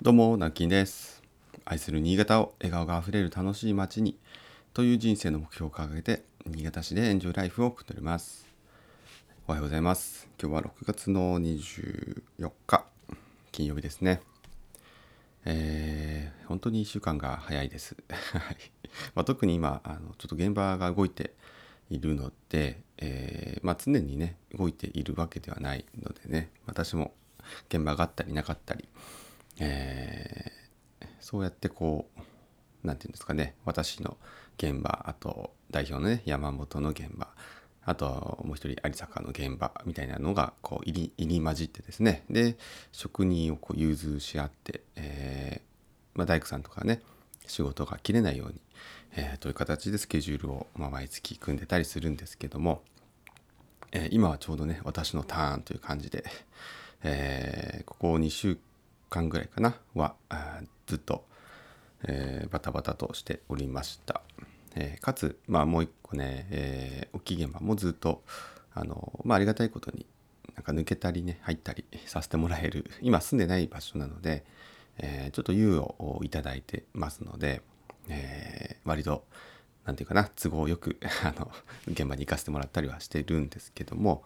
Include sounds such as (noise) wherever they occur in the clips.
どうも、ナッキンです。愛する新潟を笑顔があふれる楽しい街にという人生の目標を掲げて、新潟市でエンジョイライフを送っております。おはようございます。今日は6月の24日、金曜日ですね。えー本当に1週間が早いです。まあ、特に今あの、ちょっと現場が動いているので、えーまあ、常にね、動いているわけではないのでね、私も現場があったりなかったり、えーそうやってこうなんていうんですかね。私の現場あと代表のね山本の現場。あともう一人有坂の現場みたいなのがこう入り入り混じってですね。で職人をこう融通し合って、えーまあ、大工さんとかね仕事が切れないように、えーという形でスケジュールを、まあ、毎月組んでたりするんですけども、えー今はちょうどね私のターンという感じで、えここ2週間ぐらいかなはずっと、えーバタバタとしておりました、えーかつまあもう一個ね、えー大きい現場もずっとあの、まあ、ありがたいことになんか抜けたりね入ったりさせてもらえる (laughs) 今住んでない場所なので、えーちょっと猶予をいただいてますので、えー割となんていうかな都合よく (laughs) あの現場に行かせてもらったりはしてるんですけども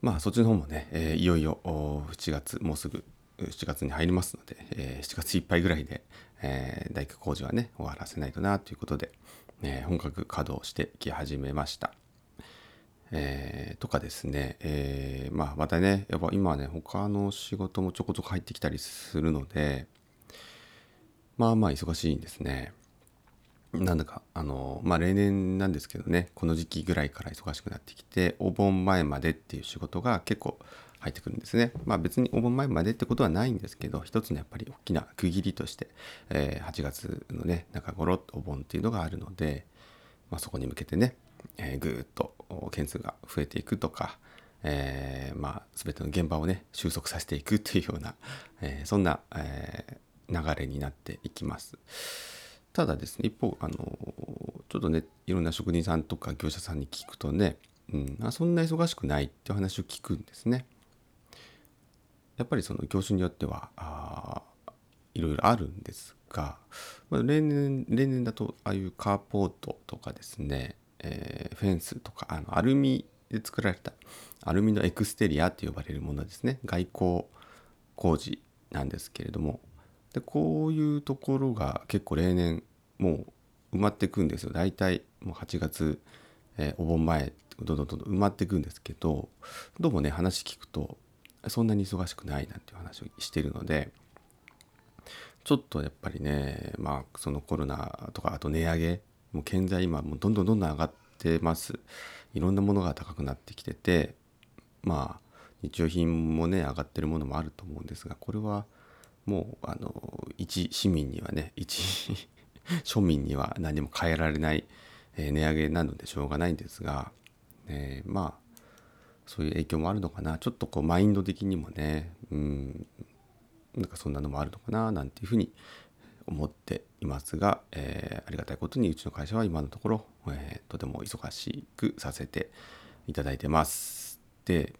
まあそっちの方もね、えーいよいよ7月もうすぐ7月に入りますので、えー7月いっぱいぐらいで、えー大工工事はね終わらせないとなということで、えー本格稼働してき始めました。えーとかですね、えーまあまたねやっぱ今はね他の仕事もちょこちょこ入ってきたりするのでまあまあ忙しいんですね。なんだかあのまあ例年なんですけどねこの時期ぐらいから忙しくなってきてお盆前までっていう仕事が結構入ってくるんですねまあ別にお盆前までってことはないんですけど一つのやっぱり大きな区切りとして、えー8月のね中頃お盆っていうのがあるので、まあ、そこに向けてね、えーぐっと件数が増えていくとか、えーまあ全ての現場をね収束させていくっていうような、えーそんな、えー流れになっていきます。ただですね一方あのちょっとねいろんな職人さんとか業者さんに聞くとね、うん、あそんな忙しくないっていう話を聞くんですね。やっぱりその業種によってはあいろいろあるんですが、まあ、例年例年だとああいうカーポートとかですね、えーフェンスとかあのアルミで作られたアルミのエクステリアって呼ばれるものですね外交工事なんですけれどもでこういうところが結構例年もう埋まっていくんですよ。大体もう8月、えーお盆前どんどんどんどん埋まっていくんですけどどうもね話聞くとそんなに忙しくないなんていう話をしてるのでちょっとやっぱりねまあそのコロナとかあと値上げもう建材今もうどんどんどんどん上がってます。いろんなものが高くなってきててまあ日用品もね上がってるものもあると思うんですがこれはもうあの一市民にはね一 (laughs) 庶民には何も変えられない、えー値上げなのでしょうがないんですが、えーまあそういう影響もあるのかなちょっとこうマインド的にもねうんなんかそんなのもあるのかななんていうふうに思っていますが、えーありがたいことにうちの会社は今のところ、えーとても忙しくさせていただいてます。で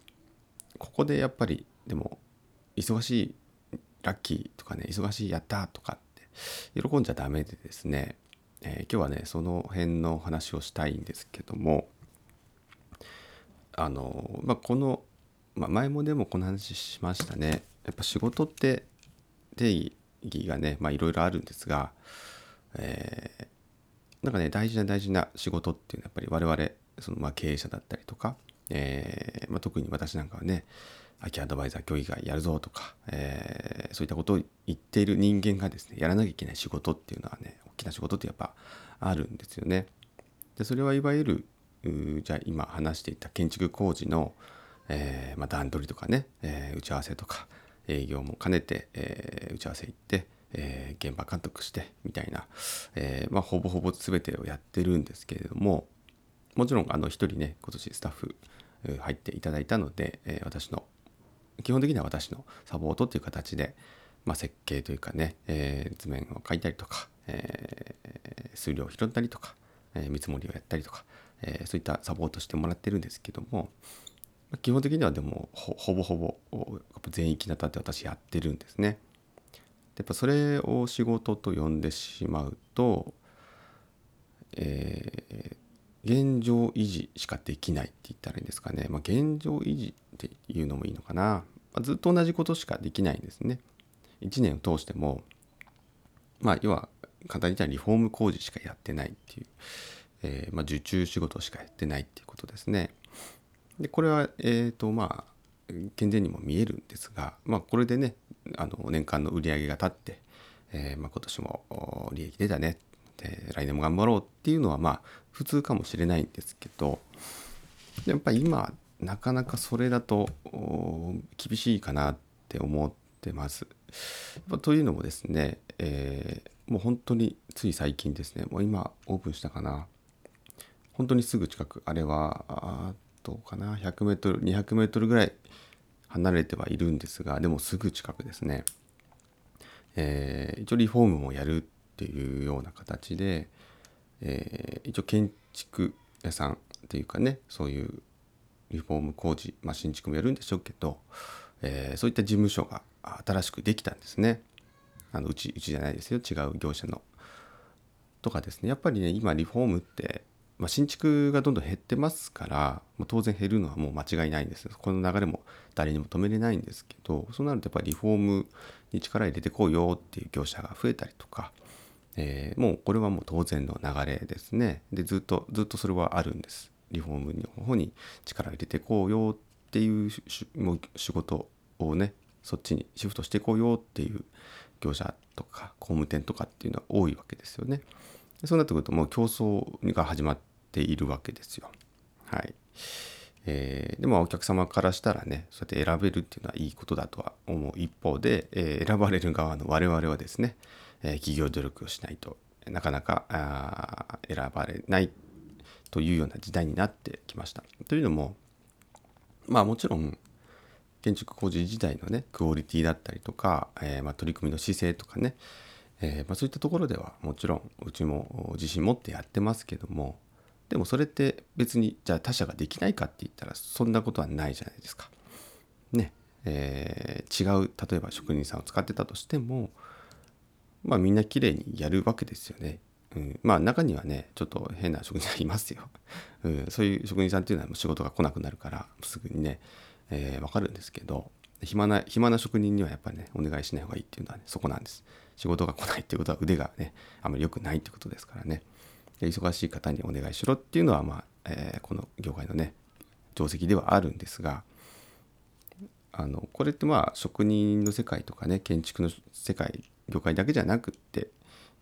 ここでやっぱりでも忙しいラッキーとかね忙しいやったとかって喜んじゃダメでですね、えー今日はねその辺の話をしたいんですけどもあの、まあ、この、まあ、前もでもこの話しましたね。やっぱ仕事って定義がねいろいろあるんですが、えーなんかね大事な大事な仕事っていうのはやっぱり我々そのまあ経営者だったりとか、えーまあ、特に私なんかはね空きアドバイザー協議会やるぞとか、えーそういったことを言っている人間がですねやらなきゃいけない仕事っていうのはね大きな仕事ってやっぱあるんですよね。でそれはいわゆるじゃあ今話していた建築工事の、えーまあ、段取りとかね、えー打ち合わせとか営業も兼ねて、えー打ち合わせ行って、えー現場監督してみたいな、えーまあ、ほぼほぼ全てをやってるんですけれどももちろんあの一人ね今年スタッフ入っていただいたので、え私の基本的には私のサポートっていう形で、まあ、設計というかね、えー図面を描いたりとか、えー数量を拾ったりとか、えー見積もりをやったりとか、えそういったサポートしてもらってるんですけども基本的にはでもほほぼほぼ全域にあたって私やってるんですね。やっぱそれを仕事と呼んでしまうと、え、現状維持しかできないって言ったらいいんですかね、まあ、現状維持っていうのもいいのかな、まあ、ずっと同じことしかできないんですね。1年を通してもまあ要は簡単に言ったらリフォーム工事しかやってないっていう、えー、まあ、受注仕事しかやってないっていうことですね。でこれはえっ、ー、とまあ健全にも見えるんですが、まあ、これでねあの年間の売り上げが立って、えー、ま、今年も利益出たね。で来年も頑張ろうっていうのはまあ普通かもしれないんですけどやっぱり今なかなかそれだと厳しいかなって思ってます。というのもですね、えー、もう本当につい最近ですねもう今オープンしたかな本当にすぐ近くあれはあとかな 100m200m ぐらい離れてはいるんですがでもすぐ近くですね、えー、一応リフォームもやるっていうような形で、えー、一応建築屋さんっていうかねそういうリフォーム工事、まあ、新築もやるんでしょうけど、えー、そういった事務所が新しくできたんですね。あのうちうちじゃないですよ。違う業者の。とかですね。やっぱりね今リフォームってまあ、新築がどんどん減ってますからもう当然減るのはもう間違いないんですこの流れも誰にも止めれないんですけどそうなるとやっぱりリフォームに力入れてこうよっていう業者が増えたりとか、えー、もうこれはもう当然の流れですねでずっとずっとそれはあるんですリフォームの方に力を入れていこうよっていうもう仕事をねそっちにシフトしていこうよっていう業者とか工務店とかっていうのは多いわけですよね。そうなってくるともう競争が始まっているわけですよ。はい。えー、でもお客様からしたらねそうやって選べるっていうのはいいことだとは思う一方で、えー、選ばれる側の我々はですね、え、企業努力をしないとなかなか選ばれないというような時代になってきました。というのもまあもちろん建築工事自体のねクオリティだったりとか、えー、ま、取り組みの姿勢とかね、えー、ま、そういったところではもちろんうちも自信持ってやってますけどもでもそれって別にじゃあ他社ができないかって言ったらそんなことはないじゃないですか。ね。えー、違う例えば職人さんを使ってたとしてもまあみんな綺麗にやるわけですよね。うん、まあ中にはねちょっと変な職人さんいますよ。うん、そういう職人さんっていうのはもう仕事が来なくなるからすぐにね、えー、分かるんですけど暇な暇な職人にはやっぱりねお願いしない方がいいっていうのはねそこなんです。仕事が来ないっていうことは腕がねあまり良くないってことですからねで忙しい方にお願いしろっていうのはまあ、えー、この業界のね定石ではあるんですがあのこれってまあ職人の世界とかね建築の世界業界だけじゃなくって、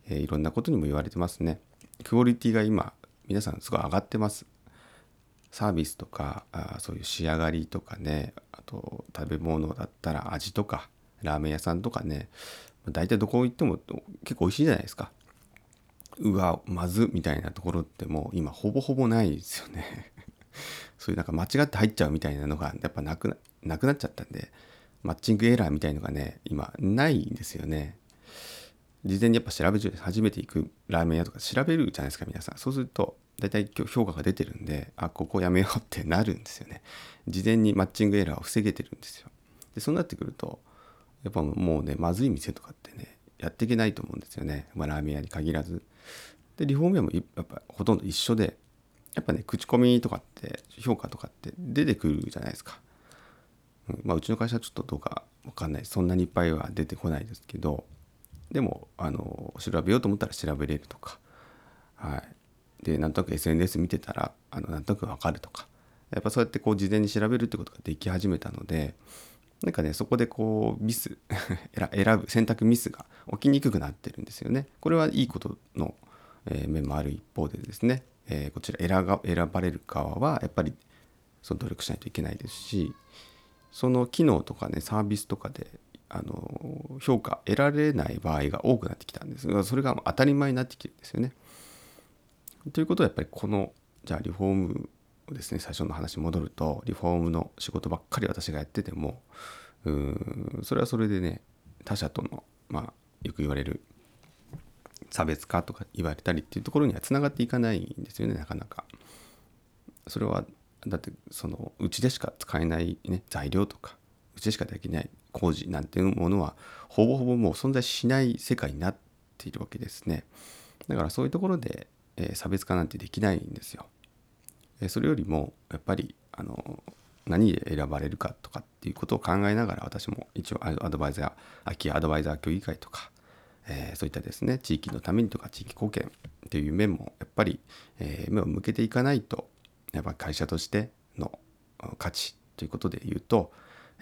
えー、いろんなことにも言われてますねクオリティが今皆さんすごい上がってますサービスとかあそういう仕上がりとかねあと食べ物だったら味とかラーメン屋さんとかね大体どこ行っても結構美味しいじゃないですか。うわ、まずみたいなところってもう今ほぼほぼないですよね。(laughs) そういうなんか間違って入っちゃうみたいなのがやっぱなくななくなっちゃったんで、マッチングエラーみたいのがね、今ないんですよね。事前にやっぱ調べて初めて行くラーメン屋とか調べるじゃないですか皆さん。そうすると大体今日評価が出てるんであここやめようってなるんですよね。事前にマッチングエラーを防げてるんですよ。でそうなってくるとやっぱもうねまずい店とかってねやっていけないと思うんですよね、まあ、ラーメン屋に限らず。でリフォーム屋もやっぱほとんど一緒でやっぱね口コミとかって評価とかって出てくるじゃないですか、うん、まあうちの会社はちょっとどうかわかんない。そんなにいっぱいは出てこないですけどでもあの調べようと思ったら調べれるとか。はい。でなんとなく SNS 見てたらあのなんとなくわかるとか。やっぱそうやってこう事前に調べるってことができ始めたのでなんかねそこでこうミス (laughs) 選ぶ選択ミスが起きにくくなってるんですよね。これはいいことの、えー、面もある一方でですね、えー、こちら選が選ばれる側はやっぱりその努力しないといけないですしその機能とかねサービスとかであの評価得られない場合が多くなってきたんですがそれが当たり前になってきてるんですよね。ということはやっぱりこのじゃあリフォームをですね最初の話に戻るとリフォームの仕事ばっかり私がやっててもうんそれはそれでね他者とのまあよく言われる差別化とか言われたりっていうところにはつながっていかないんですよねなかなか。それはだってそのうちでしか使えない、ね、材料とかうちでしかできない工事なんていうものはほぼほぼもう存在しない世界になっているわけですね。だからそういうところで、えー、差別化なんてできないんですよ。えー、それよりもやっぱりあの何で選ばれるかとかっていうことを考えながら私も一応アドバイザー空き家アドバイザー協議会とか、えー、そういったですね地域のためにとか地域貢献という面もやっぱり、えー、目を向けていかないとやっぱ会社としての価値ということで言うと、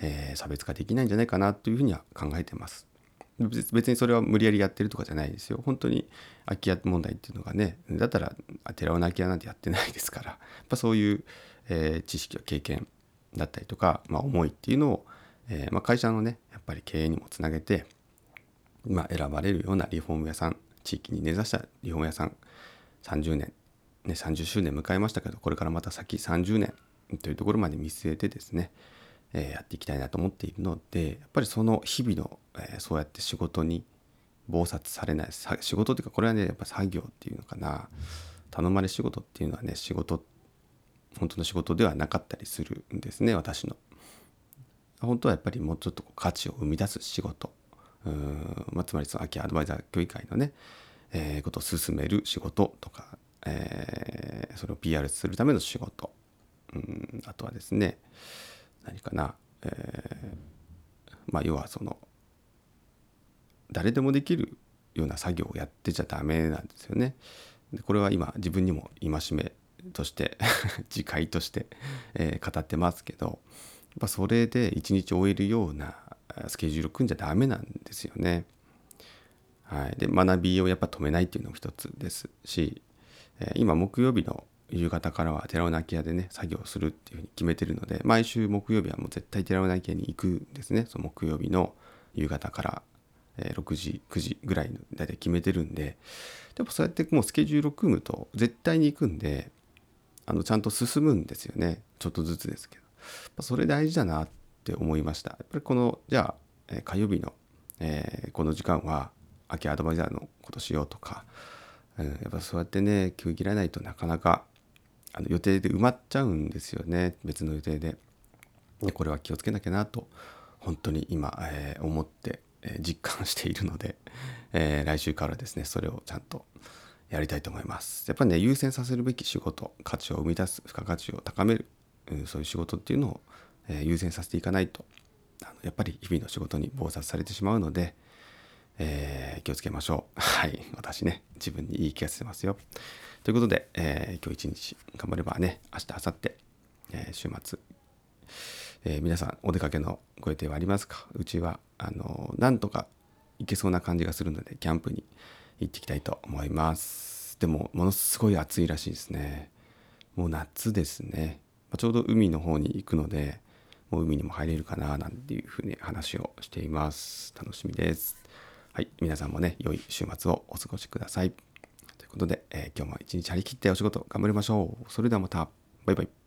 えー、差別化できないんじゃないかなというふうには考えてます。別にそれは無理やりやってるとかじゃないですよ。本当に空き家問題っていうのがねだったら寺尾の空き家なんてやってないですからやっぱそういう、えー、知識や経験だったりとか、まあ、思いっていうのを、えーまあ、会社のねやっぱり経営にもつなげて、まあ、選ばれるようなリフォーム屋さん地域に根ざしたリフォーム屋さん30年、ね、30周年迎えましたけどこれからまた先30年というところまで見据えてですねえ、やっていきたいなと思っているのでやっぱりその日々の、え、そうやって仕事に忙殺されない仕事っていうかこれはねやっぱ作業っていうのかな。頼まれ仕事っていうのはね仕事本当の仕事ではなかったりするんですね私の。本当はやっぱりもうちょっと価値を生み出す仕事。うん、まあ、つまりその秋アドバイザー協議会のね、えー、ことを進める仕事とか、えー、それを PR するための仕事。うんあとはですね何かな、えー、まあ要はその誰でもできるような作業をやってちゃダメなんですよね。でこれは今自分にも戒めとして (laughs) 自戒として、えー、語ってますけどやっぱそれで一日終えるようなスケジュール組んじゃダメなんですよね。はい、で学びをやっぱ止めないっていうのも一つですし、えー、今木曜日の夕方からは寺尾泣き屋でね作業するっていうふうに決めてるので毎週木曜日はもう絶対寺尾泣き屋に行くんですね。その木曜日の夕方から6時9時ぐらいの大体決めてるんで。でもそうやってもうスケジュールを組むと絶対に行くんであのちゃんと進むんですよね。ちょっとずつですけど。それ大事だなって思いました。やっぱりこのじゃあ火曜日の、えー、この時間は秋アドバイザーのことしようとか、うん、やっぱそうやってね気を切らないとなかなかあの予定で埋まっちゃうんですよね。別の予定で。でこれは気をつけなきゃなと本当に今、えー、思って、えー、実感しているので、(laughs) えー、来週からですねそれをちゃんとやりたいと思います。やっぱりね優先させるべき仕事価値を生み出す付加価値を高める、うん、そういう仕事っていうのを、え優先させていかないとあのやっぱり日々の仕事に忙殺されてしまうので、えー、気をつけましょう。(laughs) はい。私ね自分に言い聞かせてますよ。ということで、えー、今日一日頑張ればね、明日、明後日、えー、週末、えー、皆さんお出かけのご予定はありますか？うちは、あのなんとか行けそうな感じがするので、キャンプに行っていきたいと思います。でも、ものすごい暑いらしいですね。もう夏ですね。まちょうど海の方に行くので、もう海にも入れるかななんていうふうに話をしています。楽しみです。はい、皆さんもね、良い週末をお過ごしください。ということで、えー、今日も一日張り切ってお仕事頑張りましょう。それではまた。バイバイ。